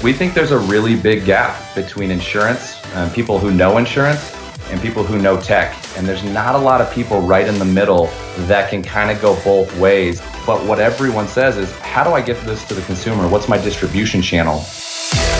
We think there's a really big gap between insurance and people who know insurance and people who know tech. And there's not a lot of people right in the middle that can kind of go both ways. But what everyone says is, how do I get this to the consumer? What's my distribution channel?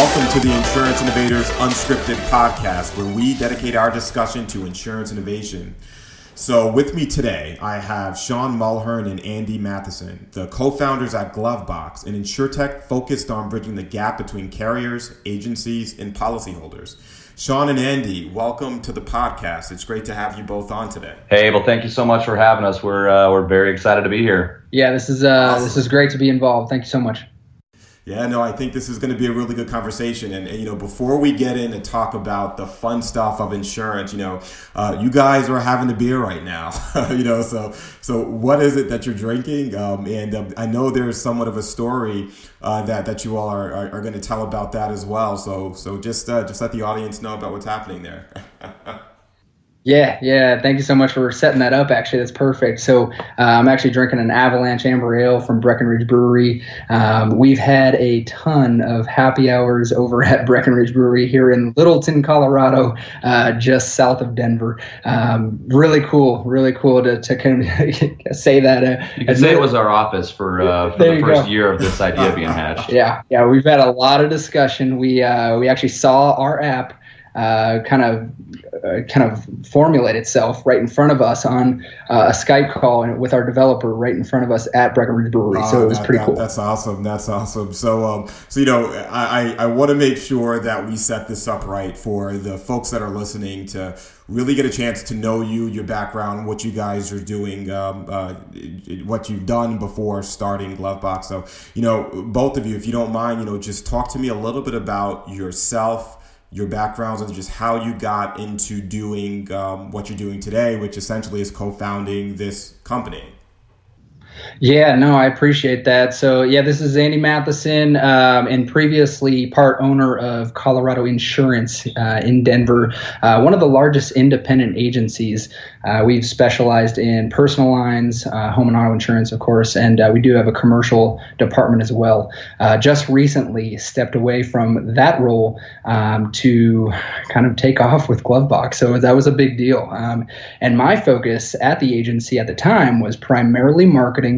Hey everyone, welcome to the Insurance Innovators Unscripted podcast, where we dedicate our discussion to insurance innovation. So, with me today, I have Sean Mulhern and Andy Mathisen, the co founders at Glovebox, an insurtech focused on bridging the gap between carriers, agencies, and policyholders. Sean and Andy, welcome to the podcast. It's great to have you both on today. Hey, well, thank you so much for having us. We're uh, we're very excited to be here. Yeah, this is uh, awesome. this is great to be involved. Thank you so much. Yeah, no, I think this is going to be a really good conversation. And, and, you know, before we get in and talk about the fun stuff of insurance, you know, uh, you guys are having a beer right now. you know, so so what is it that you're drinking? Um, and um, I know there's somewhat of a story uh, that that you all are, are, are going to tell about that as well. So so just uh, just let the audience know about what's happening there. Yeah, yeah. Thank you so much for setting that up. Actually, that's perfect. So uh, I'm actually drinking an Avalanche Amber Ale from Breckenridge Brewery. Um, we've had a ton of happy hours over at Breckenridge Brewery here in Littleton, Colorado, uh, just south of Denver. Um, really cool, really cool to, to kind of say that. Uh, you can say it was our office for, uh, for the first go. year of this idea being hatched. Yeah, yeah. We've had a lot of discussion. We uh, we actually saw our app uh, kind of uh, kind of formulate itself right in front of us on uh, a Skype call with our developer right in front of us at Breckenridge Brewery. so it was that, pretty that, cool. That's awesome. That's awesome. So um, so you know I I want to make sure that we set this up right for the folks that are listening to really get a chance to know you, your background, what you guys are doing, um, uh, what you've done before starting Glovebox. So, you know, both of you, if you don't mind, you know, just talk to me a little bit about yourself, your backgrounds and just how you got into doing um, what you're doing today, which essentially is co-founding this company. Yeah, no, I appreciate that. So, yeah, this is Andy Mathisen, um, and previously part owner of Colorado Insurance uh, in Denver, uh, one of the largest independent agencies. Uh, we've specialized in personal lines, uh, home and auto insurance, of course, and uh, we do have a commercial department as well. Uh, just recently stepped away from that role um, to kind of take off with Glovebox. So that was a big deal. Um, and my focus at the agency at the time was primarily marketing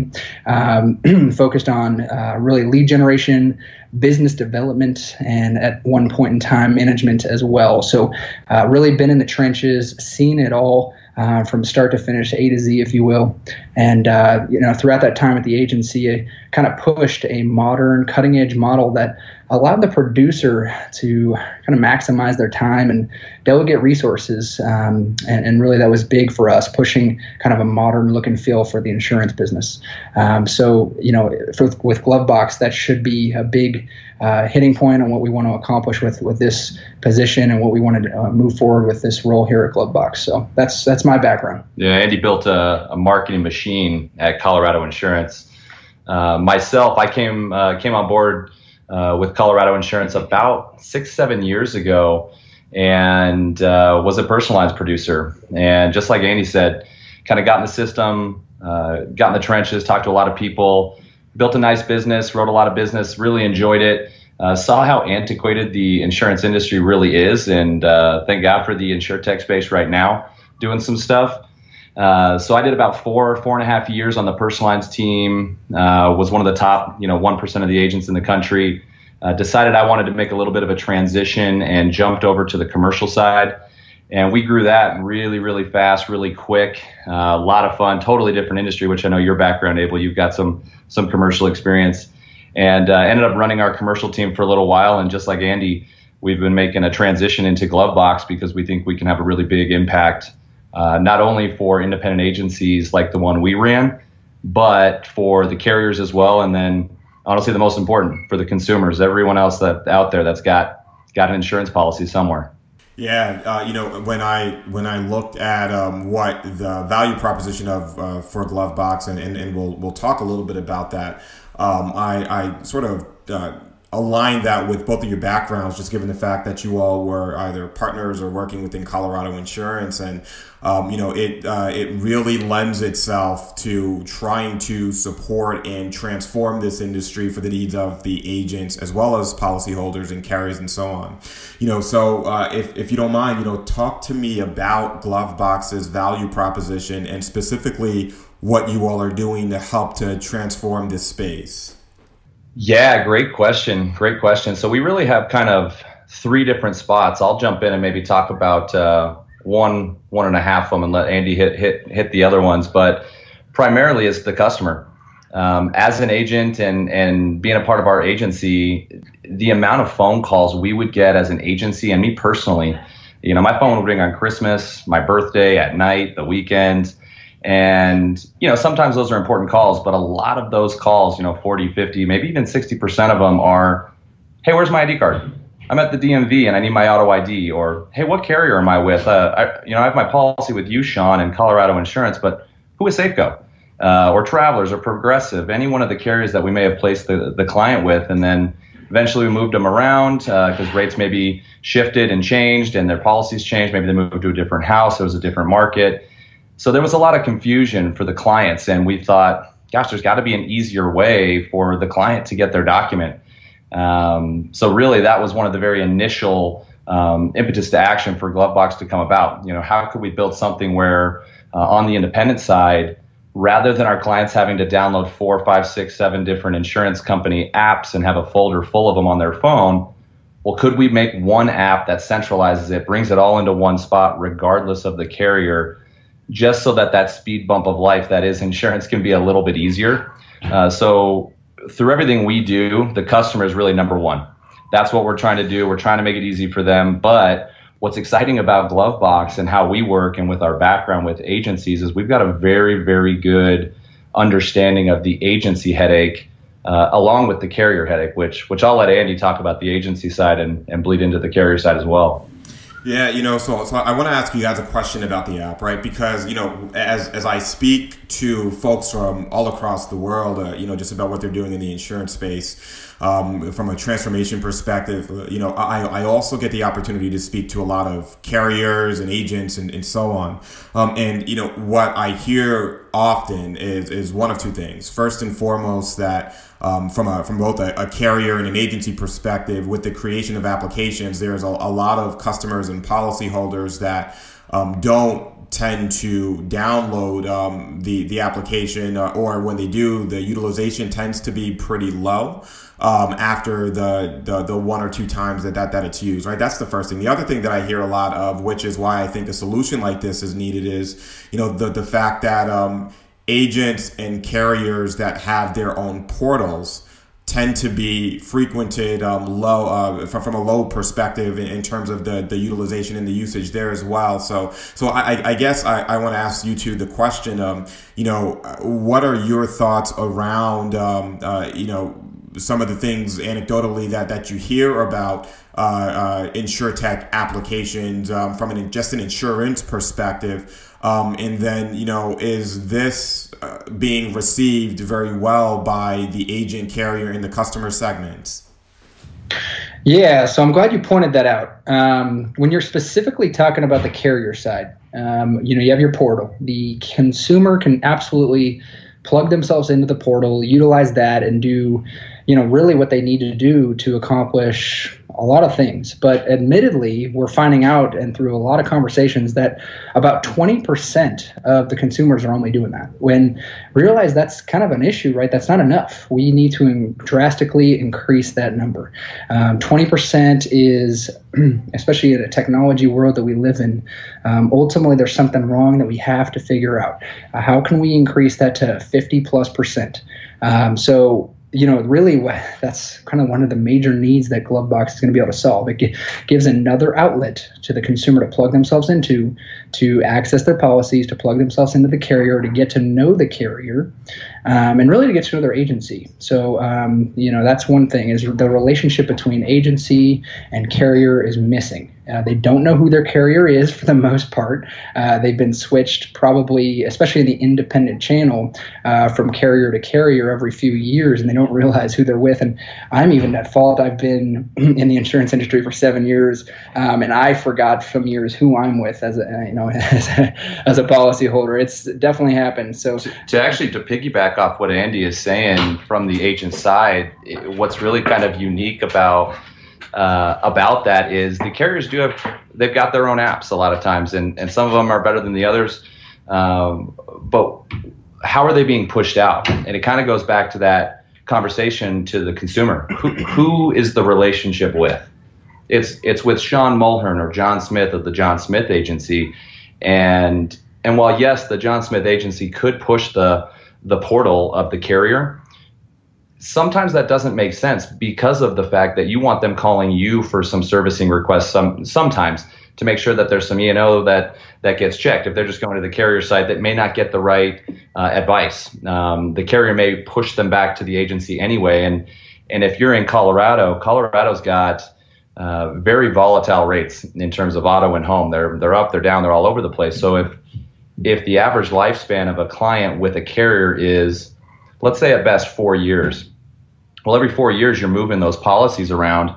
um, focused on uh, really lead generation, business development, and at one point in time, management as well. So, uh, really been in the trenches, seen it all. Uh, from start to finish, A to Z, if you will, and uh, you know throughout that time at the agency, I kind of pushed a modern, cutting-edge model that allowed the producer to kind of maximize their time and delegate resources. Um, and, and, really, that was big for us, pushing kind of a modern look and feel for the insurance business. Um, so, you know, for, with Glovebox, that should be a big uh, hitting point on what we want to accomplish with with this position and what we want to uh, move forward with this role here at Glovebox. So that's that's my background. Yeah, Andy built a, a marketing machine at Colorado Insurance. Uh, myself, I came uh, came on board uh, with Colorado Insurance about six, seven years ago and uh, was a personalized producer. And just like Andy said, kind of got in the system, uh, got in the trenches, talked to a lot of people, built a nice business, wrote a lot of business, really enjoyed it. Uh, saw how antiquated the insurance industry really is, and thank God for the insurtech space right now, doing some stuff. Uh, so I did about four, four and a half years on the personal lines team. Uh, was one of the top, you know, one percent of the agents in the country. Uh, decided I wanted to make a little bit of a transition and jumped over to the commercial side. And we grew that really, really fast, really quick. Uh, a lot of fun, totally different industry, which I know your background, Abel. You've got some some commercial experience, and uh, ended up running our commercial team for a little while. And just like Andy, we've been making a transition into Glovebox because we think we can have a really big impact uh, not only for independent agencies like the one we ran, but for the carriers as well. And then, honestly, the most important for the consumers, everyone else that out there that's got got an insurance policy somewhere. Yeah, uh, you know when I when I looked at um, what the value proposition of uh, for Glovebox, and, and, and we'll we'll talk a little bit about that. Um, I I sort of uh, aligned that with both of your backgrounds, just given the fact that you all were either partners or working within Colorado Insurance, and um, you know it uh, it really lends itself to trying to support and transform this industry for the needs of the agents as well as policyholders and carriers and so on. You know, so uh, if if you don't mind, you know, talk to me about Glovebox's value proposition and specifically what you all are doing to help to transform this space. Yeah, great question. Great question. So we really have kind of three different spots. I'll jump in and maybe talk about uh, one, one and a half of them, and let Andy hit hit hit the other ones. But primarily, is the customer. Um, as an agent and and being a part of our agency, the amount of phone calls we would get as an agency, and me personally, you know, my phone would ring on Christmas, my birthday, at night, the weekend and, you know, sometimes those are important calls, but a lot of those calls, you know, 40, 50, maybe even 60% of them are, hey, where's my ID card? I'm at the DMV and I need my auto ID. Or, hey, what carrier am I with? Uh, I, you know, I have my policy with you, Sean, and Colorado Insurance, but who is Safeco? Uh, or Travelers or Progressive, any one of the carriers that we may have placed the, the client with. And then eventually we moved them around because uh, rates maybe shifted and changed and their policies changed. Maybe they moved to a different house, it was a different market so there was a lot of confusion for the clients, and we thought, gosh, there's got to be an easier way for the client to get their document. Um, so really, that was one of the very initial um, impetus to action for Glovebox to come about. You know, how could we build something where uh, on the independent side, rather than our clients having to download four, five, six, seven different insurance company apps and have a folder full of them on their phone, well, could we make one app that centralizes it, brings it all into one spot, regardless of the carrier? just so that that speed bump of life that is insurance can be a little bit easier. Uh, so through everything we do, the customer is really number one. That's what we're trying to do. We're trying to make it easy for them. But what's exciting about Glovebox and how we work and with our background with agencies is we've got a very, very good understanding of the agency headache uh, along with the carrier headache, which which I'll let Andy talk about the agency side and, and bleed into the carrier side as well. Yeah, you know, so so I want to ask you guys a question about the app, right? Because you know, as as I speak to folks from all across the world, uh, you know, just about what they're doing in the insurance space, um, from a transformation perspective, uh, you know, I I also get the opportunity to speak to a lot of carriers and agents and, and so on, um, and you know, what I hear often is is one of two things. First and foremost, that um, from a from both a, a, carrier and an agency perspective, with the creation of applications, there's a, a lot of customers and policyholders that um, don't tend to download um, the the application, uh, or when they do, the utilization tends to be pretty low. Um, after the, the the one or two times that, that that it's used right that's the first thing the other thing that i hear a lot of which is why i think a solution like this is needed is you know the the fact that um, agents and carriers that have their own portals tend to be frequented um, low uh, from, from a low perspective in, in, terms of the, the utilization and the usage there as well. So so I, I guess I, I want to ask you two the question. Um, you know, what are your thoughts around um, uh, you know some of the things anecdotally that that you hear about uh, uh, insurtech applications um, from an just an insurance perspective? Um, and then, you know, is this uh, being received very well by the agent carrier in the customer segments? Yeah, so I'm glad you pointed that out. Um, when you're specifically talking about the carrier side, um, you know, you have your portal. The consumer can absolutely plug themselves into the portal, utilize that, and do, you know, really what they need to do to accomplish a lot of things. But admittedly, we're finding out and through a lot of conversations that about 20% of the consumers are only doing that. When realize that's kind of an issue, right? That's not enough. We need to drastically increase that number. Um, 20% is, especially in a technology world that we live in, um, ultimately there's something wrong that we have to figure out. Uh, how can we increase that to 50 plus percent? Um, so you know, really, that's kind of one of the major needs that Glovebox is going to be able to solve. It gives another outlet to the consumer to plug themselves into, to access their policies, to plug themselves into the carrier, to get to know the carrier, um, and really to get to know their agency. So, um, you know, that's one thing is the relationship between agency and carrier is missing. Uh, they don't know who their carrier is for the most part. Uh, they've been switched probably, especially the independent channel, uh, from carrier to carrier every few years, and they don't realize who they're with. And I'm even at fault. I've been in the insurance industry for seven years, um, and I forgot some years who I'm with as a you know as a, as a policyholder. It's definitely happened. So to actually to piggyback off what Andy is saying from the agent side, what's really kind of unique about uh, about that is the carriers do have they've got their own apps a lot of times, and, and some of them are better than the others. Um, but how are they being pushed out? And it kind of goes back to that conversation to the consumer. Who, who is the relationship with? It's it's with Sean Mulhern or John Smith of the John Smith Agency, and and while yes, the John Smith Agency could push the the portal of the carrier, sometimes that doesn't make sense because of the fact that you want them calling you for some servicing requests some sometimes to make sure that there's some E&O that that gets checked. If they're just going to the carrier side, that may not get the right uh, advice. Um, the carrier may push them back to the agency anyway. And and if you're in Colorado, Colorado's got uh, very volatile rates in terms of auto and home. They're they're up, they're down, they're all over the place. So if if the average lifespan of a client with a carrier is, let's say at best four years, well, every four years you're moving those policies around.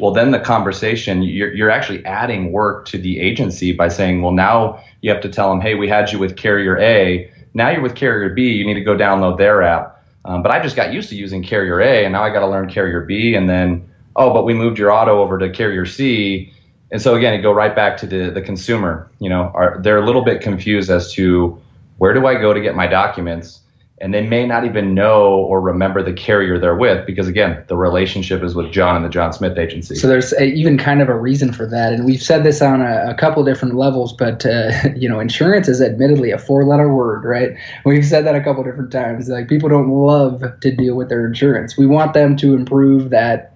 Well, then the conversation, you're, you're actually adding work to the agency by saying, well, now you have to tell them, hey, we had you with carrier A. Now you're with carrier B. You need to go download their app. Um, but I just got used to using carrier A, and now I got to learn carrier B. And then, oh, but we moved your auto over to carrier C. And so again, it go right back to the, the consumer. You know, are, they're a little bit confused as to where do I go to get my documents? and they may not even know or remember the carrier they're with because again the relationship is with john and the john smith agency so there's a, even kind of a reason for that and we've said this on a, a couple different levels but uh, you know insurance is admittedly a four letter word right we've said that a couple different times like people don't love to deal with their insurance we want them to improve that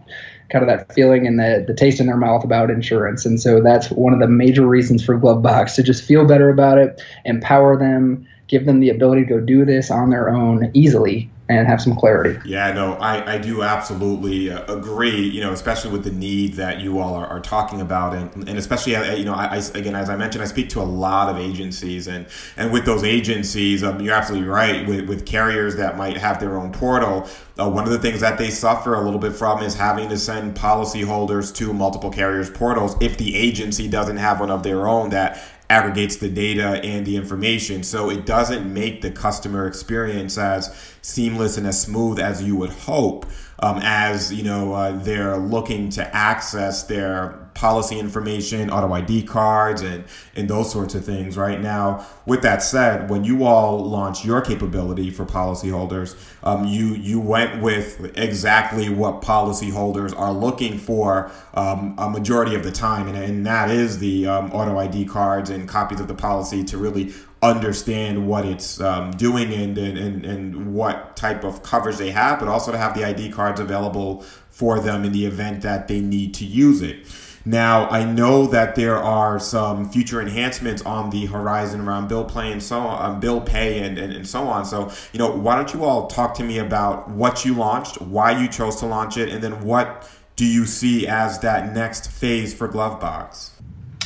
kind of that feeling and the, the taste in their mouth about insurance. And so that's one of the major reasons for Glovebox to just feel better about it, empower them, give them the ability to do this on their own easily and have some clarity. Yeah, no, I, I do absolutely uh, agree, you know, especially with the need that you all are, are talking about. And, and especially, uh, you know, I, I, again, as I mentioned, I speak to a lot of agencies. And, and with those agencies, um, you're absolutely right, with, with carriers that might have their own portal, uh, one of the things that they suffer a little bit from is having to send policyholders to multiple carriers' portals if the agency doesn't have one of their own that aggregates the data and the information. So it doesn't make the customer experience as seamless and as smooth as you would hope um, as you know uh, they're looking to access their policy information, auto ID cards, and and those sorts of things. Right now, with that said, when you all launched your capability for policyholders, um, you you went with exactly what policyholders are looking for um, a majority of the time, and, and that is the um, auto ID cards and copies of the policy to really understand what it's um, doing and, and, and what type of coverage they have, but also to have the ID cards available for them in the event that they need to use it. Now, I know that there are some future enhancements on the horizon around bill pay and so on, um, bill pay and, and, and so on. So, you know, why don't you all talk to me about what you launched, why you chose to launch it, and then what do you see as that next phase for Glovebox?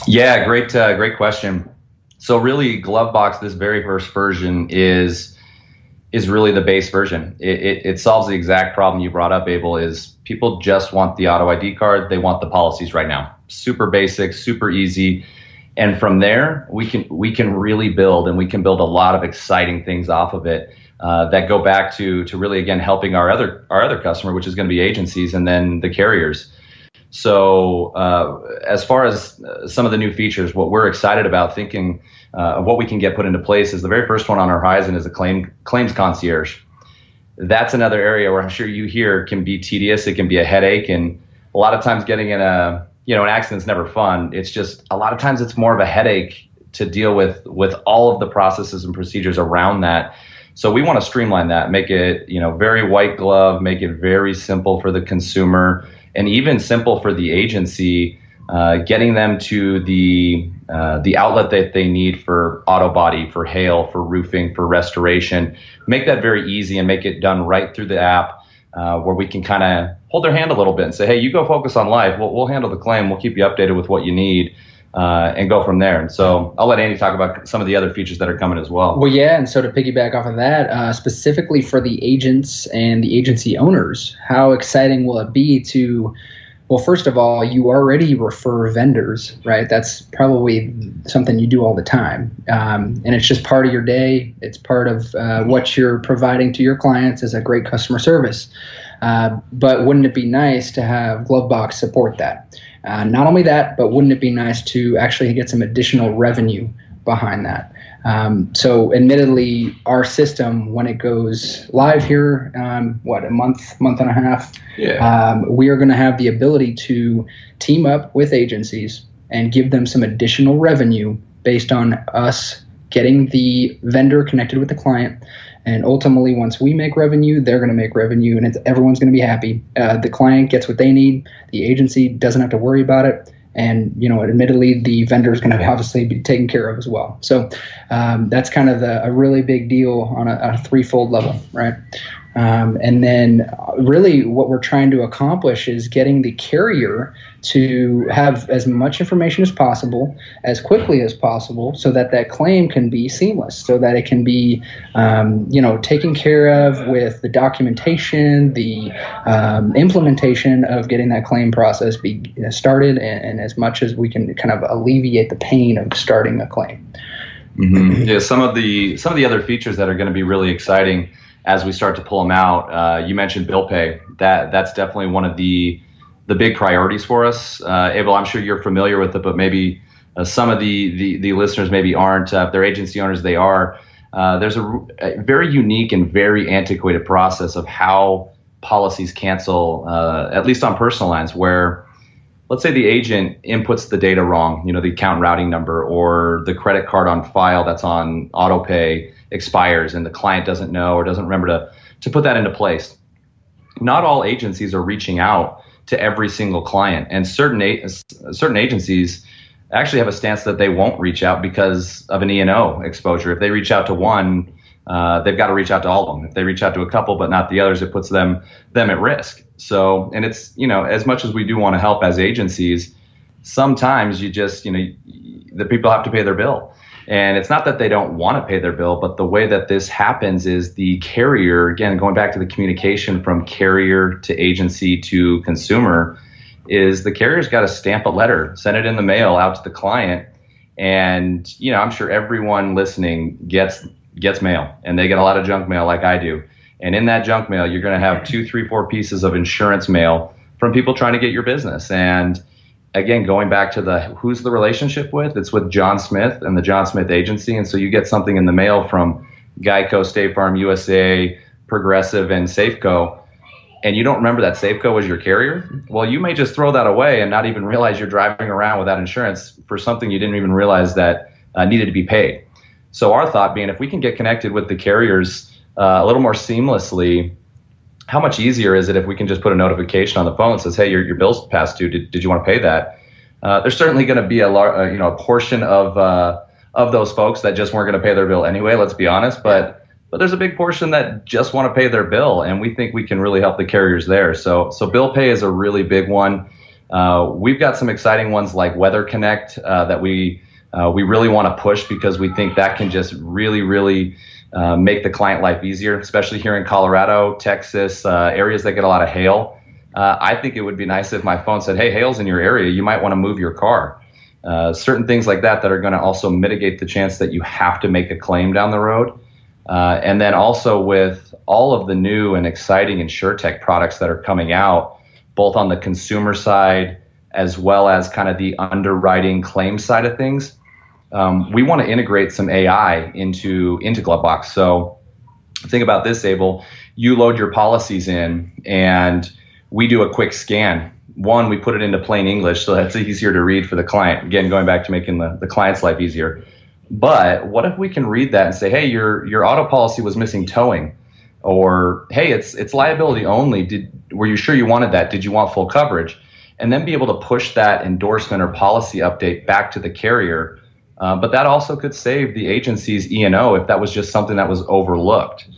Yeah, great, uh, great question. So really, Glovebox, this very first version is is really the base version. It, it, it, solves the exact problem you brought up, Abel. Is people just want the auto ID card? They want the policies right now. Super basic, super easy, and from there we can we can really build, and we can build a lot of exciting things off of it. Uh, that go back to to really again helping our other our other customer, which is going to be agencies and then the carriers. So, uh, as far as uh, some of the new features, what we're excited about thinking uh, of what we can get put into place is the very first one on our horizon is a claim claims concierge. That's another area where I'm sure you hear can be tedious. It can be a headache, and a lot of times getting in a you know an accident's never fun. It's just a lot of times it's more of a headache to deal with with all of the processes and procedures around that. So we want to streamline that, make it you know very white glove, make it very simple for the consumer and even simple for the agency uh, getting them to the uh, the outlet that they need for auto body, for hail, for roofing, for restoration. Make that very easy and make it done right through the app, uh, where we can kind of hold their hand a little bit and say, "Hey, you go focus on life. We'll, we'll handle the claim. We'll keep you updated with what you need." Uh, and go from there. And so I'll let Andy talk about some of the other features that are coming as well. Well, yeah, and so to piggyback off of that, uh, specifically for the agents and the agency owners, how exciting will it be to well, first of all, you already refer vendors, right? That's probably something you do all the time. Um, and it's just part of your day. It's part of uh, what you're providing to your clients as a great customer service. Uh, but wouldn't it be nice to have Glovebox support that? Uh, not only that, but wouldn't it be nice to actually get some additional revenue behind that? Um, so, admittedly, our system, when it goes live here, um, what a month, month and a half, yeah. um, we are going to have the ability to team up with agencies and give them some additional revenue based on us getting the vendor connected with the client. And ultimately, once we make revenue, they're going to make revenue, and everyone's going to be happy. Uh, the client gets what they need. The agency doesn't have to worry about it and you know admittedly the vendor is going to obviously be taken care of as well. So um, that's kind of the, a really big deal on a, a threefold level right um, and then, uh, really, what we're trying to accomplish is getting the carrier to have as much information as possible, as quickly as possible, so that that claim can be seamless, so that it can be, um, you know, taken care of with the documentation, the um, implementation of getting that claim process be started, and, and, as much as we can kind of alleviate the pain of starting a claim. Mm-hmm. Yeah, some of the some of the other features that are going to be really exciting as we start to pull them out. Uh, you mentioned bill pay. That that's definitely one of the the big priorities for us. Uh, Abel, I'm sure you're familiar with it, but maybe uh, some of the, the, the listeners maybe aren't. Uh, if they're agency owners, they are. Uh, there's a, a, very unique and very antiquated process of how policies cancel, uh, at least on personal lines, where let's say the agent inputs the data wrong, you know, the account routing number or the credit card on file that's on auto pay expires and the client doesn't know or doesn't remember to, to put that into place. Not all agencies are reaching out to every single client, and certain a- certain agencies actually have a stance that they won't reach out because of an E&O exposure. If they reach out to one, uh, they've got to reach out to all of them. If they reach out to a couple but not the others, it puts them them at risk. So, and it's you know as much as we do want to help as agencies, sometimes you just you know the people have to pay their bill, and it's not that they don't want to pay their bill, but the way that this happens is the carrier, again, going back to the communication from carrier to agency to consumer, is the carrier's got to stamp a letter, send it in the mail out to the client. And, you know, I'm sure everyone listening gets gets mail and they get a lot of junk mail like I do. And in that junk mail, you're going to have two, three, four pieces of insurance mail from people trying to get your business. And again, going back to the who's the relationship with, it's with John Smith and the John Smith Agency. And so you get something in the mail from Geico, State Farm, USA, Progressive, and Safeco, and you don't remember that Safeco was your carrier, well, you may just throw that away and not even realize you're driving around without insurance for something you didn't even realize that uh, needed to be paid. So our thought being, if we can get connected with the carriers uh, a little more seamlessly, how much easier is it if we can just put a notification on the phone that says, "Hey, your, your bill's past due. Did, did you want to pay that?" Uh, there's certainly going to be a lar- uh, you know a portion of uh, of those folks that just weren't going to pay their bill anyway. Let's be honest, but but there's a big portion that just want to pay their bill, and we think we can really help the carriers there. So so bill pay is a really big one. Uh, we've got some exciting ones like Weather Connect uh, that we uh, we really want to push because we think that can just really really uh, make the client life easier, especially here in Colorado, Texas, uh, areas that get a lot of hail. Uh, I think it would be nice if my phone said, "Hey, hail's in your area. You might want to move your car." Uh, certain things like that that are going to also mitigate the chance that you have to make a claim down the road. Uh, and then also with all of the new and exciting insurtech products that are coming out, both on the consumer side as well as kind of the underwriting claim side of things um, we want to integrate some AI into into Glovebox. So think about this, Abel. You load your policies in, and we do a quick scan. One, we put it into plain English, so that's easier to read for the client. Again, going back to making the, the client's life easier. But what if we can read that and say, hey, your your auto policy was missing towing, or hey, it's it's liability only. Did were you sure you wanted that? Did you want full coverage? and then be able to push that endorsement or policy update back to the carrier. Uh, but that also could save the agency's E&O if that was just something that was overlooked.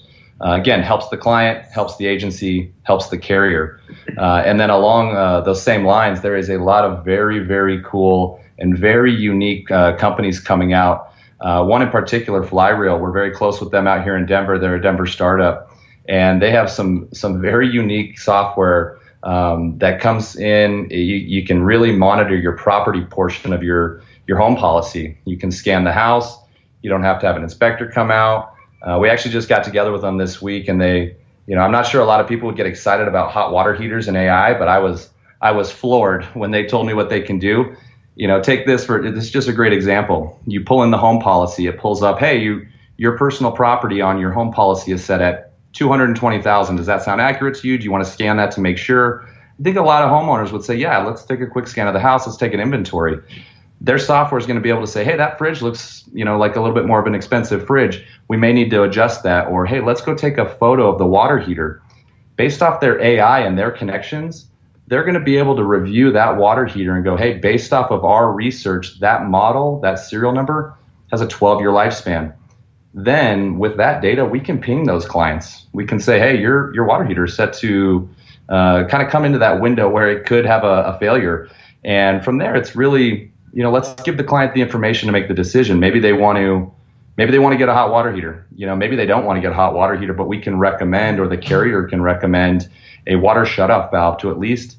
Uh, again, helps the client, helps the agency, helps the carrier. Uh, and then along uh, those same lines, there is a lot of very, very cool and very unique uh, companies coming out. Uh, one in particular, Flyreel, we're very close with them out here in Denver. They're a Denver startup, and they have some some very unique software um, that comes in. You, you can really monitor your property portion of your your home policy. You can scan the house. You don't have to have an inspector come out. Uh, we actually just got together with them this week, and they, you know, I'm not sure a lot of people would get excited about hot water heaters and AI, but I was I was floored when they told me what they can do. You know, take this for this is just a great example. You pull in the home policy, it pulls up, hey, you your personal property on your home policy is set at 220,000. Does that sound accurate to you? Do you want to scan that to make sure? I think a lot of homeowners would say, yeah, let's take a quick scan of the house. Let's take an inventory. Their software is going to be able to say, hey, that fridge looks, you know, like a little bit more of an expensive fridge. We may need to adjust that. Or, hey, let's go take a photo of the water heater. Based off their AI and their connections, they're going to be able to review that water heater and go, hey, based off of our research, that model, that serial number has a 12 year lifespan then with that data, we can ping those clients. We can say, hey, your your water heater is set to uh, kind of come into that window where it could have a, a, failure. And from there, it's really, you know, let's give the client the information to make the decision. Maybe they want to, maybe they want to get a hot water heater. You know, maybe they don't want to get a hot water heater, but we can recommend, or the carrier can recommend, a water shutoff valve to at least,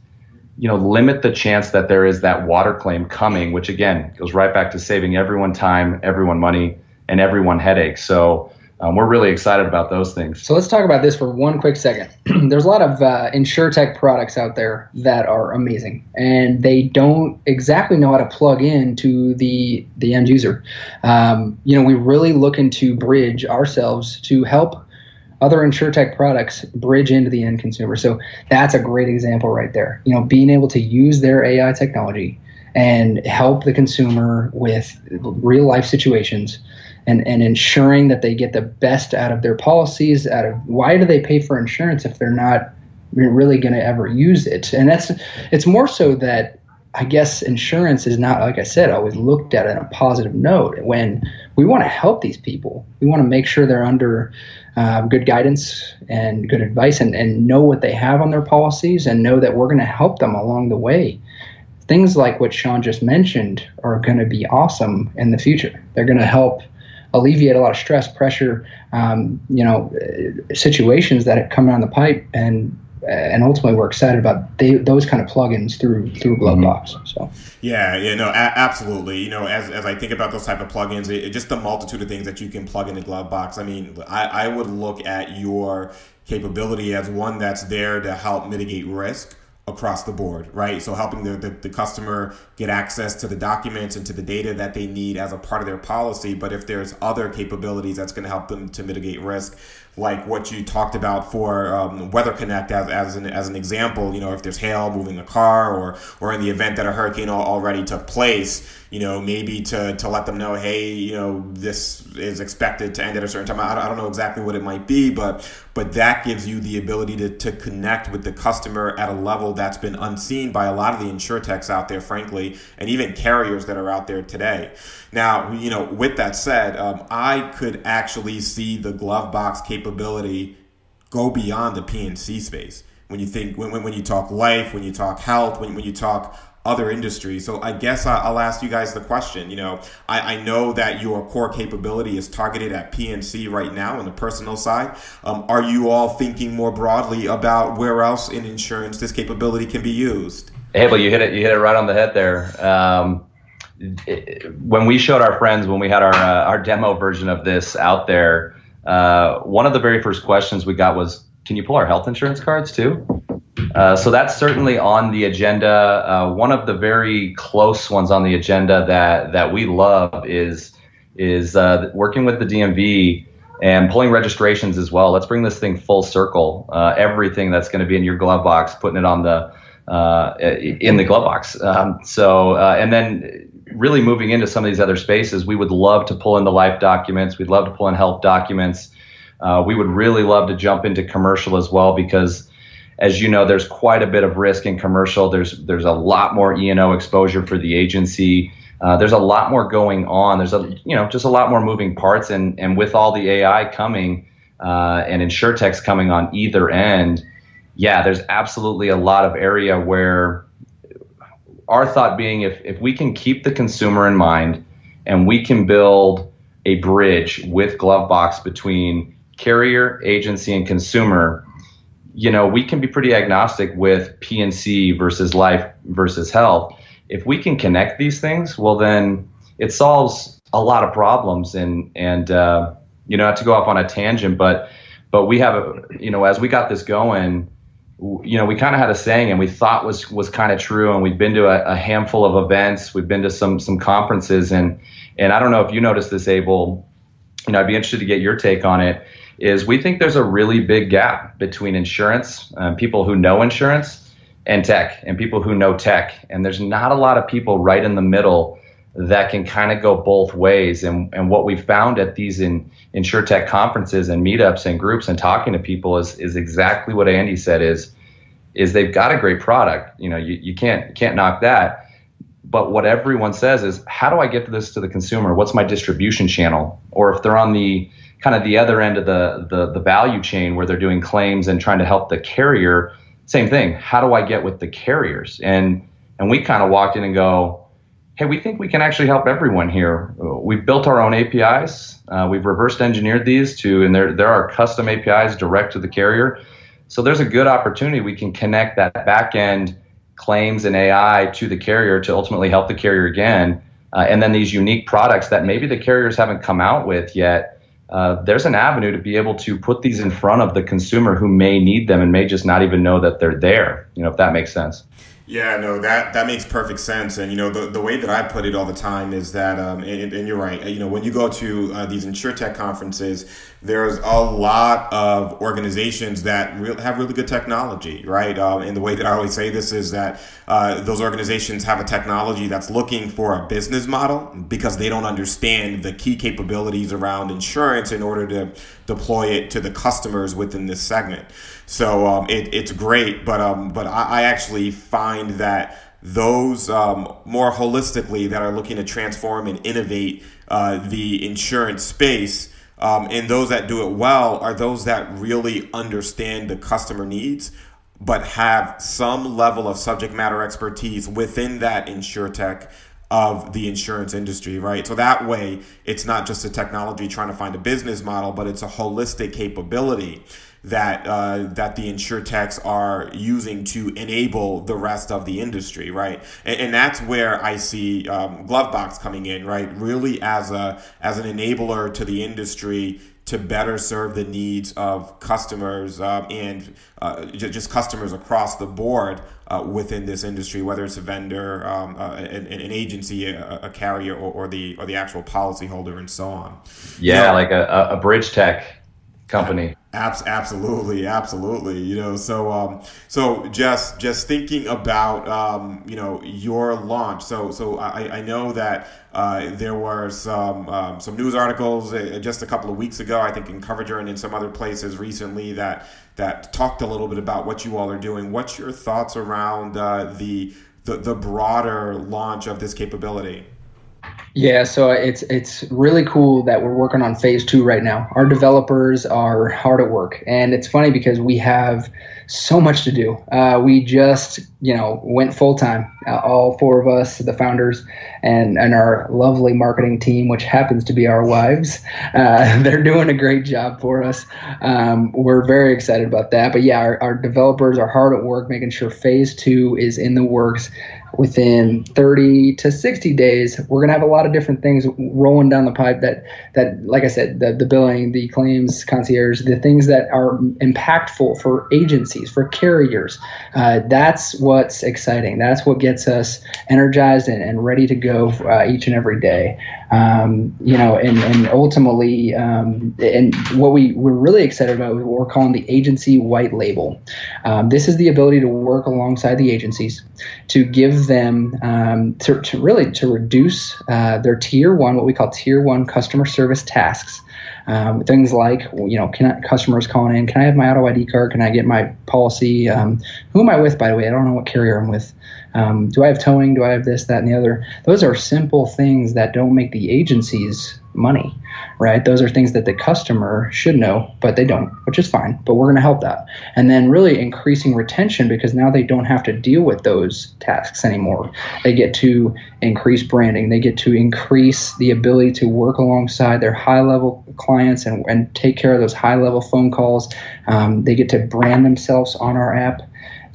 you know, limit the chance that there is that water claim coming. Which again goes right back to saving everyone time, everyone money and everyone headache So um, we're really excited about those things. So let's talk about this for one quick second. There's a lot of uh, tech products out there that are amazing, and they don't exactly know how to plug in to the the end user. Um, you know, we really looking to bridge ourselves to help other insurtech products bridge into the end consumer. So that's a great example right there. You know, being able to use their AI technology and help the consumer with real life situations and, and ensuring that they get the best out of their policies out of why do they pay for insurance if they're not really going to ever use it? And that's it's more so that i guess insurance is not like i said always looked at in a positive note when we want to help these people. We want to make sure they're under uh, good guidance and good advice and, and know what they have on their policies and know that we're going to help them along the way. Things like what sean just mentioned are going to be awesome in the future. They're going to help alleviate a lot of stress, pressure, um, you know, situations that come down the pipe, and and ultimately we're excited about they, those kind of plugins through through Glovebox. Mm-hmm. So yeah, yeah, no, a- absolutely. You know, as, as I think about those type of plugins, it, it, just the multitude of things that you can plug into Glovebox. I mean, I, I would look at your capability as one that's there to help mitigate risk across the board, right? So helping the, the, the, customer get access to the documents and to the data that they need as a part of their policy. But if there's other capabilities that's going to help them to mitigate risk, like what you talked about for um, Weather Connect as, as, an, as an example, you know, if there's hail moving a car or, or in the event that a hurricane already took place, you know, maybe to, to let them know, hey, you know, this is expected to end at a certain time. I, I don't know exactly what it might be, but but that gives you the ability to, to connect with the customer at a level that's been unseen by a lot of the insurtechs out there, frankly, and even carriers that are out there today. Now, you know, with that said, um, I could actually see the Glovebox capability go beyond the P&C space. When you think, when, when you talk life, when you talk health, when, when you talk other industries. So I guess I'll ask you guys the question. You know, I, I know that your core capability is targeted at P&C right now on the personal side. Um, are you all thinking more broadly about where else in insurance this capability can be used? Well, you hit it. You hit it right on the head there. Um, it, when we showed our friends when we had our uh, our demo version of this out there, uh, one of the very first questions we got was, "Can you pull our health insurance cards too?" Uh, so that's certainly on the agenda. Uh, one of the very close ones on the agenda that that we love is is uh, working with the DMV and pulling registrations as well. Let's bring this thing full circle. Uh, everything that's going to be in your glove box, putting it on the uh, in the glove box. Um, so and then really moving into some of these other spaces, we would love to pull in the life documents. We'd love to pull in health documents. we would really love to jump into commercial as well because as you know, there's quite a bit of risk in commercial. There's there's a lot more E&O exposure for the agency. Uh, there's a lot more going on. There's a you know just a lot more moving parts, and and with all the AI coming uh, and insurtechs coming on either end, yeah, there's absolutely a lot of area where our thought being if if we can keep the consumer in mind, and we can build a bridge with Glovebox between carrier, agency, and consumer you know, we can be pretty agnostic with P&C versus life versus health. If we can connect these things, well, then it solves a lot of problems. And and uh, you know, not to go off on a tangent, but but we have a you know, as we got this going, you know, we kind of had a saying, and we thought was was kind of true. And we've been to a, a, handful of events, we've been to some some conferences, and and I don't know if you noticed this, Abel. You know, I'd be interested to get your take on it is we think there's a really big gap between insurance, um, people who know insurance, and tech, and people who know tech. And there's not a lot of people right in the middle that can kind of go both ways. And, and what we found at these in, tech conferences and meetups and groups and talking to people is, is exactly what Andy said is, is they've got a great product. You know, you, you can't, can't knock that. But what everyone says is, how do I get this to the consumer? What's my distribution channel? Or if they're on the, kind of the other end of the, the, the value chain where they're doing claims and trying to help the carrier, same thing. How do I get with the carriers? And and we kind of walked in and go, hey, we think we can actually help everyone here. We've built our own APIs. Uh, we've reversed engineered these to, and there there are custom APIs direct to the carrier. So there's a good opportunity we can connect that back end claims and AI to the carrier to ultimately help the carrier again. Uh, and then these unique products that maybe the carriers haven't come out with yet uh, there's an avenue to be able to put these in front of the consumer who may need them and may just not even know that they're there. You know, if that makes sense. Yeah, no, that that makes perfect sense. And you know, the, the way that I put it all the time is that, um, and, and, you're right. You know, when you go to uh, these insurtech conferences, there's a lot of organizations that re- have really good technology, right? Um, and the way that I always say this is that uh, those organizations have a technology that's looking for a business model because they don't understand the key capabilities around insurance in order to deploy it to the customers within this segment. So um, it, it's great, but um, but I, I actually find that those um, more holistically that are looking to transform and innovate uh, the insurance space. Um, and those that do it well are those that really understand the customer needs, but have some level of subject matter expertise within that insurtech of the insurance industry, right? So that way, it's not just a technology trying to find a business model, but it's a holistic capability that uh, that the insurtechs are using to enable the rest of the industry, right? And, and that's where I see um, Glovebox coming in, right? Really as a as an enabler to the industry to better serve the needs of customers um, and uh, just customers across the board uh, within this industry, whether it's a vendor, um, uh, an, an, agency, a, a carrier, or, or, the or the actual policyholder, and so on. Yeah, you know, like a, a bridge tech company. Abs- absolutely, absolutely. You know, so um, so just just thinking about um, you know your launch. So so I, I know that uh, there were some um, some news articles uh, just a couple of weeks ago. I think in Coverager and in some other places recently that that talked a little bit about what you all are doing. What's your thoughts around uh, the, the the broader launch of this capability? Yeah, so it's it's really cool that we're working on phase two right now. Our developers are hard at work, and it's funny because we have so much to do. Uh, we just you know went full time, uh, all four of us, the founders, and and our lovely marketing team, which happens to be our wives. Uh, they're doing a great job for us. Um, we're very excited about that. But yeah, our, our developers are hard at work making sure phase two is in the works within 30 to 60 days we're going to have a lot of different things rolling down the pipe that that like i said the, the billing the claims concierge the things that are impactful for agencies for carriers. Uh, that's what's exciting. That's what gets us energized and, and ready to go uh, each and every day um, you know, and, and ultimately, um, and what we we're really excited about, what we're calling the agency white label. Um, this is the ability to work alongside the agencies to give them um, to, to really to reduce uh, their tier one, what we call tier one customer service tasks Um, things like, you know, can I, customers calling in, can I have my auto ID card? Can I get my policy? Um, who am I with, by the way? I don't know what carrier I'm with. Um, do I have towing? Do I have this, that, and the other? Those are simple things that don't make the agencies money, right? Those are things that the customer should know, but they don't, which is fine. But we're going to help that. And then really increasing retention because now they don't have to deal with those tasks anymore. They get to increase branding, they get to increase the ability to work alongside their high level clients and, and take care of those high level phone calls. Um, they get to brand themselves on our app.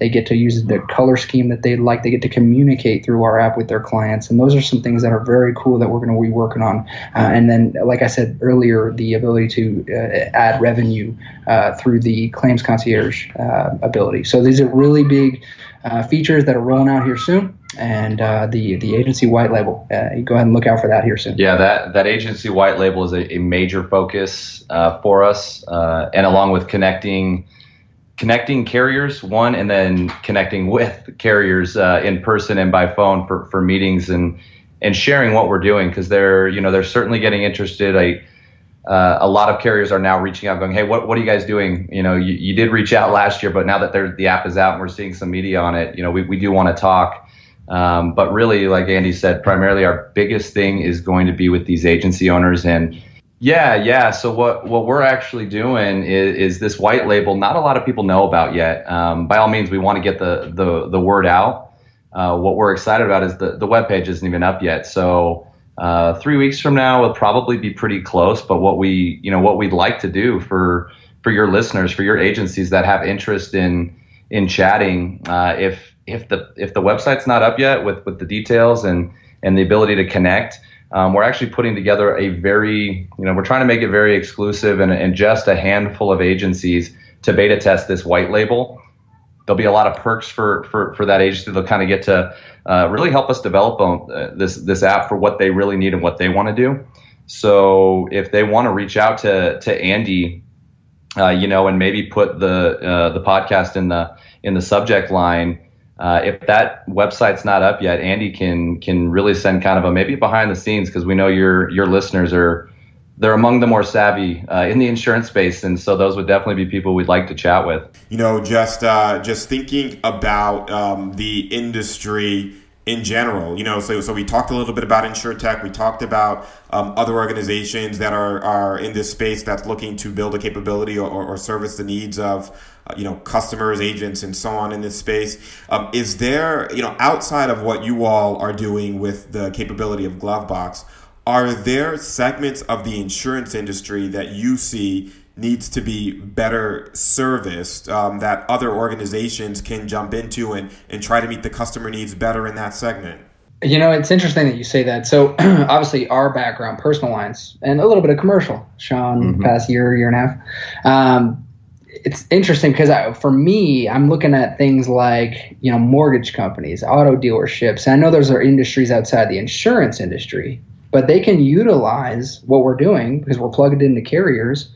They get to use the color scheme that they like. They get to communicate through our app with their clients. And those are some things that are very cool that we're going to be working on. Uh, and then, like I said earlier, the ability to uh, add revenue uh, through the claims concierge uh, ability. So these are really big uh, features that are rolling out here soon and uh, the the agency white label. Uh, go ahead and look out for that here soon. Yeah, that that agency white label is a, a major focus uh, for us, uh, and along with connecting connecting carriers one and then connecting with carriers uh, in person and by phone for, for meetings and and sharing what we're doing because they're you know they're certainly getting interested. I, uh, a lot of carriers are now reaching out going hey what, what are you guys doing? You know you, you did reach out last year but now that the app is out and we're seeing some media on it you know we, we do want to talk. Um, but really like andy said primarily our biggest thing is going to be with these agency owners and yeah, yeah. So what what we're actually doing is, is this white label. Not a lot of people know about yet. Um, by all means, we want to get the the the word out. Uh, what we're excited about is the the web page isn't even up yet. So uh, three weeks from now, we'll probably be pretty close. But what we you know what we'd like to do for for your listeners, for your agencies that have interest in in chatting, uh, if if the if the website's not up yet with with the details and and the ability to connect um, we're actually putting together a very, you know, we're trying to make it very exclusive and, and just a handful of agencies to beta test this white label. There'll be a lot of perks for for, for that agency. They'll kind of get to uh, really help us develop uh, this this app for what they really need and what they want to do. So if they want to reach out to to Andy, uh, you know, and maybe put the uh, the podcast in the in the subject line, uh, if that website's not up yet, Andy can can really send kind of a maybe behind the scenes because we know your your listeners are they're among the more savvy uh, in the insurance space, and so those would definitely be people we'd like to chat with. You know, just uh, just thinking about um, the industry in general. You know, so so we talked a little bit about InsurTech. We talked about um, other organizations that are are in this space that's looking to build a capability or, or service the needs of uh, you know customers agents and so on in this space um, is there you know outside of what you all are doing with the capability of glovebox are there segments of the insurance industry that you see needs to be better serviced um, that other organizations can jump into and, and try to meet the customer needs better in that segment you know, it's interesting that you say that. So, obviously, our background, personal lines, and a little bit of commercial. Sean, mm-hmm. past year, year and a half. Um, it's interesting because for me, I'm looking at things like you know mortgage companies, auto dealerships. I know those are industries outside the insurance industry, but they can utilize what we're doing because we're plugged into carriers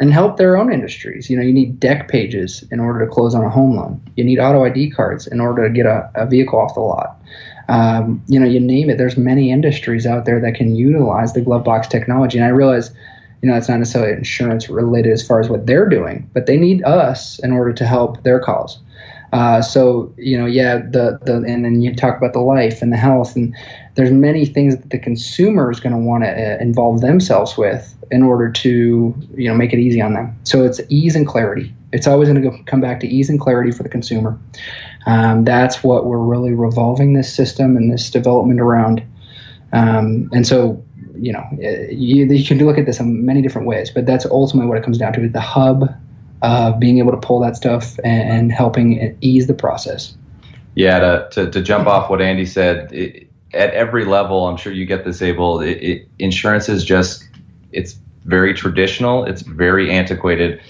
and help their own industries. You know, you need deck pages in order to close on a home loan. You need auto ID cards in order to get a, a vehicle off the lot. Um, you know, you name it. There's many industries out there that can utilize the Glovebox technology, and I realize you know, it's not necessarily insurance related as far as what they're doing, but they need us in order to help their cause. Uh, so you know, yeah, the the and then you talk about the life and the health, and there's many things that the consumer is going to want to uh, involve themselves with in order to you know make it easy on them. So it's ease and clarity. It's always going to come back to ease and clarity for the consumer. Um, that's what we're really revolving this system and this development around. Um, and so you know, you, you can look at this in many different ways, but that's ultimately what it comes down to: the hub of being able to pull that stuff and, and helping ease the process. Yeah, to, to, to jump off what Andy said, it, at every level, I'm sure you get this, Abel. It, it, insurance is just it's very traditional, it's very antiquated,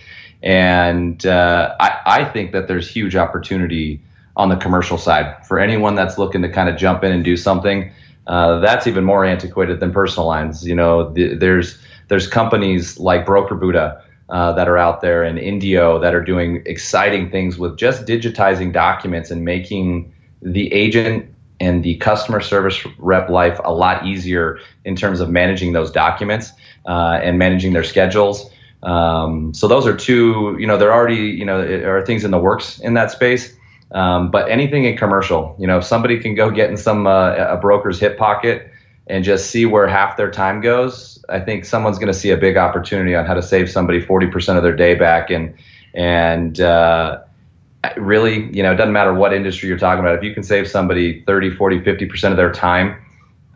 and uh, I, I think that there's huge opportunity on the commercial side for anyone that's looking to kind of jump in and do something. Uh, that's even more antiquated than personal lines. You know, the, there's there's companies like Broker Buddha uh, that are out there in Indio that are doing exciting things with just digitizing documents and making the agent and the customer service rep life a lot easier in terms of managing those documents uh, and managing their schedules. Um, so those are two, you know, there are already, you know, are things in the works in that space. Um, but anything in commercial, you know, if somebody can go get in some uh, a broker's hip pocket and just see where half their time goes, I think someone's going to see a big opportunity on how to save somebody 40% of their day back. And and uh, really, you know, it doesn't matter what industry you're talking about. If you can save somebody 30, 40, 50% of their time,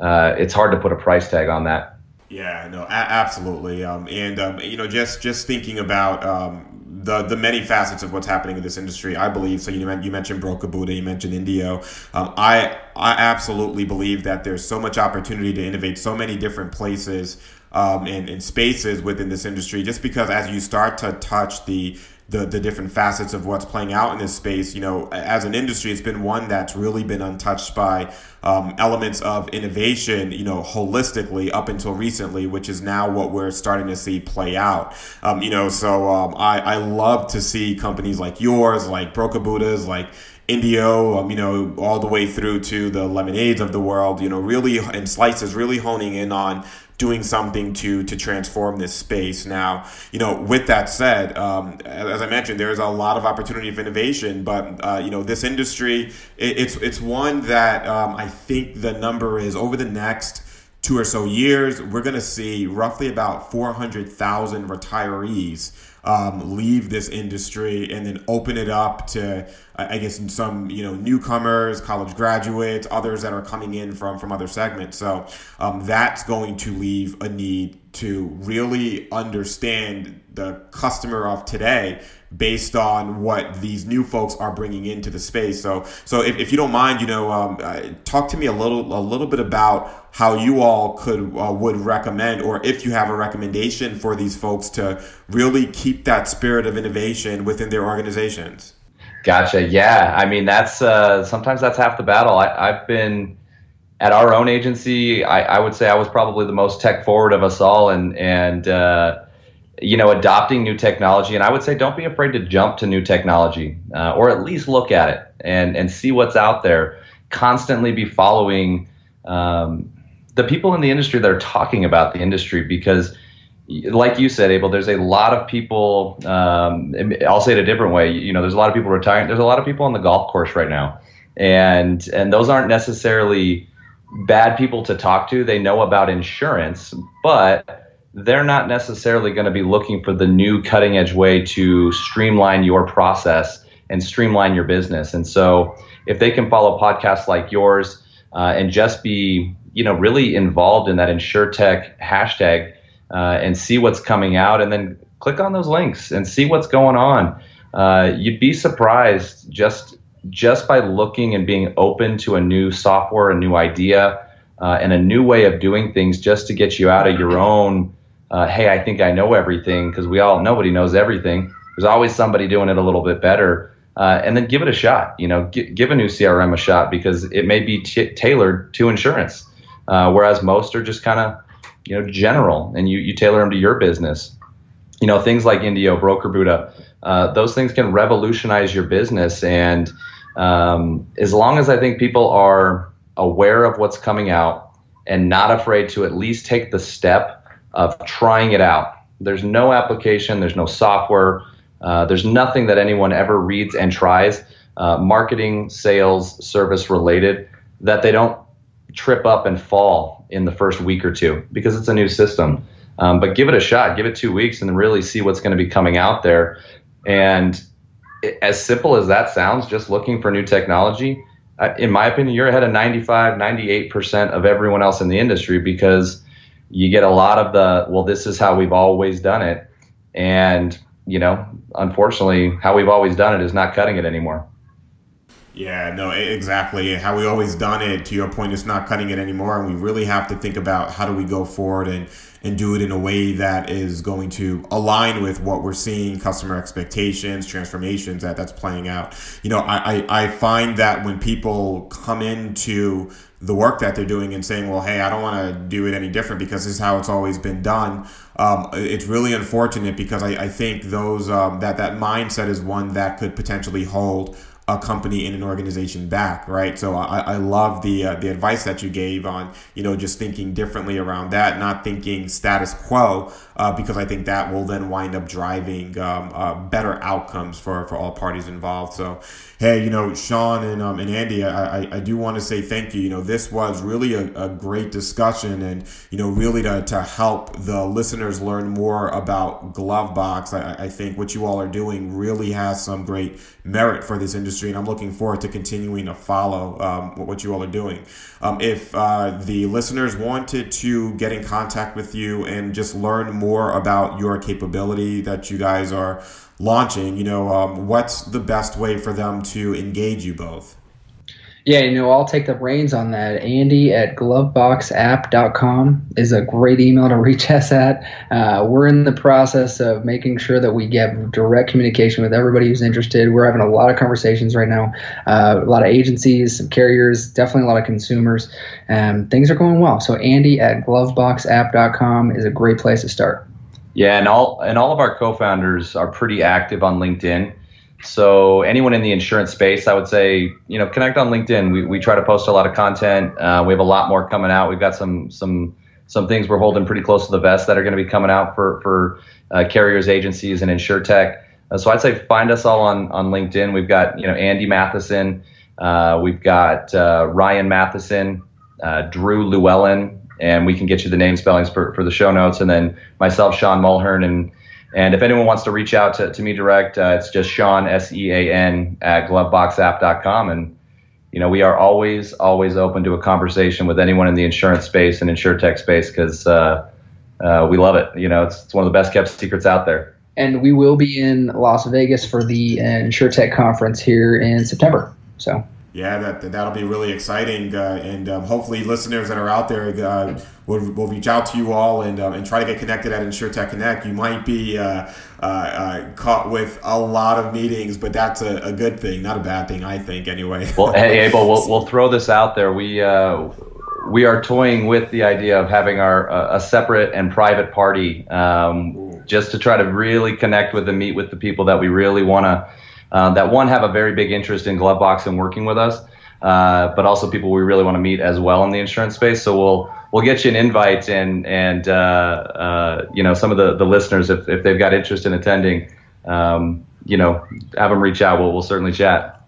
uh, it's hard to put a price tag on that. Yeah, no, a- absolutely. Um, and um, you know, just just thinking about um, the the many facets of what's happening in this industry, I believe. So you you mentioned Broker Buddha, you mentioned Indio. Um, I I absolutely believe that there's so much opportunity to innovate, so many different places um, and, and spaces within this industry. Just because as you start to touch the the, the different facets of what's playing out in this space. You know, as an industry, it's been one that's really been untouched by um, elements of innovation, you know, holistically up until recently, which is now what we're starting to see play out. Um, you know, so um, I, I love to see companies like yours, like Broker Buddhas, like Indio, um, you know, all the way through to the lemonades of the world, you know, really and slices really honing in on doing something to to transform this space. Now, you know, with that said, um, as I mentioned, there is a lot of opportunity for innovation, but uh, you know, this industry it, it's it's one that um, I think the number is over the next two or so years, we're going to see roughly about four hundred thousand retirees um, leave this industry and then open it up to, I guess, some you know newcomers, college graduates, others that are coming in from from other segments. So um, that's going to leave a need to really understand the customer of today based on what these new folks are bringing into the space. So, so if, if you don't mind, you know, um, uh, talk to me a little, a little bit about how you all could uh, would recommend, or if you have a recommendation for these folks to really keep that spirit of innovation within their organizations. Gotcha. Yeah, I mean that's uh, sometimes that's half the battle. I, I've been at our own agency. I, I, would say I was probably the most tech forward of us all, and and uh, you know, adopting new technology. And I would say don't be afraid to jump to new technology uh, or at least look at it and, and see what's out there. Constantly be following um, the people in the industry that are talking about the industry because, like you said, Abel, there's a lot of people. Um, I'll say it a different way. You know, there's a lot of people retiring. There's a lot of people on the golf course right now, and and those aren't necessarily bad people to talk to. They know about insurance, but they're not necessarily going to be looking for the new cutting edge way to streamline your process and streamline your business. And so, if they can follow podcasts like yours uh, and just be, you know, really involved in that InsurTech hashtag uh, and see what's coming out, and then click on those links and see what's going on, uh, you'd be surprised just just by looking and being open to a new software, a new idea, uh, and a new way of doing things, just to get you out of your own uh, hey, I think I know everything because we all nobody knows everything. There's always somebody doing it a little bit better. Uh, and then give it a shot. You know, g- give a new CRM a shot because it may be t- tailored to insurance, uh, whereas most are just kind of you know general, and you you tailor them to your business. You know, things like Indio, Broker Buddha, uh, those things can revolutionize your business. And um, as long as I think people are aware of what's coming out and not afraid to at least take the step of trying it out. There's no application, there's no software, uh, there's nothing that anyone ever reads and tries, uh, marketing, sales, service related, that they don't trip up and fall in the first week or two because it's a new system. Um, but give it a shot, give it two weeks, and really see what's going to be coming out there. And as simple as that sounds, just looking for new technology, in my opinion, you're ahead of 95, 98% of everyone else in the industry because you get a lot of the well this is how we've always done it and you know unfortunately how we've always done it is not cutting it anymore yeah, no, exactly. How we always done it. To your point, it's not cutting it anymore, and we really have to think about how do we go forward and and do it in a way that is going to align with what we're seeing, customer expectations, transformations that that's playing out. You know, I I, I find that when people come into the work that they're doing and saying, well, hey, I don't want to do it any different because this is how it's always been done. Um, it's really unfortunate because I, I think those um, that that mindset is one that could potentially hold a company and an organization back, right? So I, I love the uh, the advice that you gave on you know just thinking differently around that, not thinking status quo, uh, because I think that will then wind up driving um, uh, better outcomes for for all parties involved. So hey, you know Sean and um, and Andy, I, I, I do want to say thank you. You know this was really a, a great discussion, and you know really to to help the listeners learn more about Glovebox. I, I think what you all are doing really has some great merit for this industry, and I'm looking forward to continuing to follow um, what you all are doing. Um, if uh, the listeners wanted to get in contact with you and just learn more about your capability that you guys are launching, you know, um, what's the best way for them to engage you both? Yeah, you know, I'll take the reins on that. Andy at gloveboxapp.com is a great email to reach us at. Uh, we're in the process of making sure that we get direct communication with everybody who's interested. We're having a lot of conversations right now, uh, a lot of agencies, some carriers, definitely a lot of consumers. Um, things are going well. So, Andy at gloveboxapp.com is a great place to start. Yeah, and all and all of our co-founders are pretty active on LinkedIn. So anyone in the insurance space, I would say, you know, connect on LinkedIn. We, we try to post a lot of content. Uh, we have a lot more coming out. We've got some some some things we're holding pretty close to the vest that are going to be coming out for for uh, carriers, agencies, and insurtech. Uh, so I'd say find us all on on LinkedIn. We've got you know Andy Mathisen, uh, we've got uh, Ryan Mathisen, uh, Drew Llewellyn, and we can get you the name spellings for, for the show notes. And then myself, Sean Mulhern, and and if anyone wants to reach out to, to me direct, uh, it's just Sean, S E A N, at gloveboxapp.com. And, you know, we are always, always open to a conversation with anyone in the insurance space and insurtech space because uh, uh, we love it. You know, it's, it's one of the best kept secrets out there. And we will be in Las Vegas for the uh, InsurTech conference here in September. So yeah, that that'll be really exciting, uh, and um, hopefully listeners that are out there uh, will, will reach out to you all and um, and try to get connected at InsurTech Connect. You might be uh, uh, uh, caught with a lot of meetings, but that's a, a, good thing, not a bad thing, I think. Anyway. well, hey, Abel, we'll we'll throw this out there. We uh, we are toying with the idea of having our a separate and private party, um, just to try to really connect with and meet with the people that we really want to uh, that one have a very big interest in Glovebox and working with us, uh, but also people we really want to meet as well in the insurance space. So we'll we'll get you an invite and and uh, uh, you know some of the the listeners if if they've got interest in attending, um, you know, have them reach out. We'll we'll certainly chat.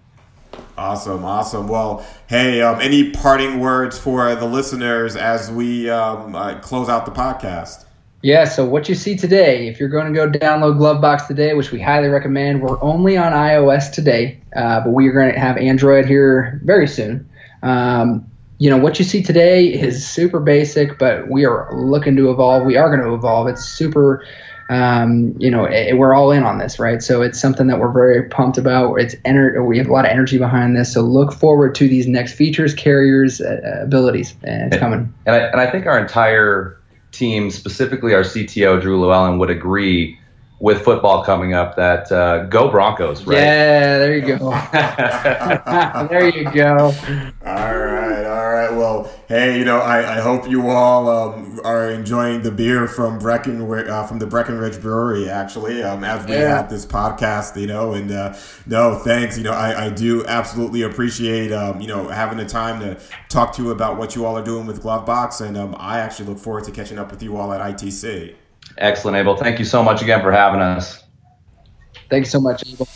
Awesome, awesome. Well, hey, um, any parting words for the listeners as we um, uh, close out the podcast? Yeah, so what you see today, if you're going to go download Glovebox today, which we highly recommend, we're only on iOS today, uh, but we are going to have Android here very soon. Um, you know, what you see today is super basic, but we are looking to evolve. We are going to evolve. It's super, um, you know, it, we're all in on this, right? So it's something that we're very pumped about. It's ener- We have a lot of energy behind this. So look forward to these next features, carriers, uh, abilities, and it's coming. And I, and I think our entire team, specifically our CTO Drew Llewellyn, would agree with football coming up that uh, go Broncos, right? Yeah, there you go. there you go. All right, all right. Hey, you know, I, I hope you all um, are enjoying the beer from Brecken uh, from the Breckenridge Brewery. Actually, um, as we yeah. have this podcast, you know, and uh, no, thanks. You know, I, I do absolutely appreciate um, you know having the time to talk to you about what you all are doing with Glovebox, and um, I actually look forward to catching up with you all at ITC. Excellent, Abel. Thank you so much again for having us. Thanks so much, Abel.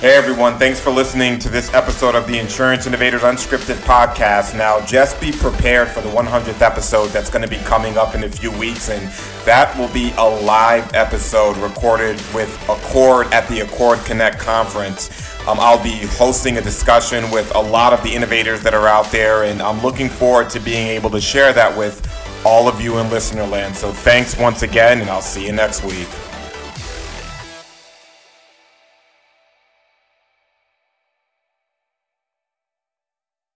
Hey everyone, thanks for listening to this episode of the Insurance Innovators Unscripted podcast. Now, just be prepared for the 100th episode that's going to be coming up in a few weeks, and that will be a live episode recorded with ACORD at the ACORD Connect conference. Um, I'll be hosting a discussion with a lot of the innovators that are out there, and I'm looking forward to being able to share that with all of you in listener land. So thanks once again, and I'll see you next week.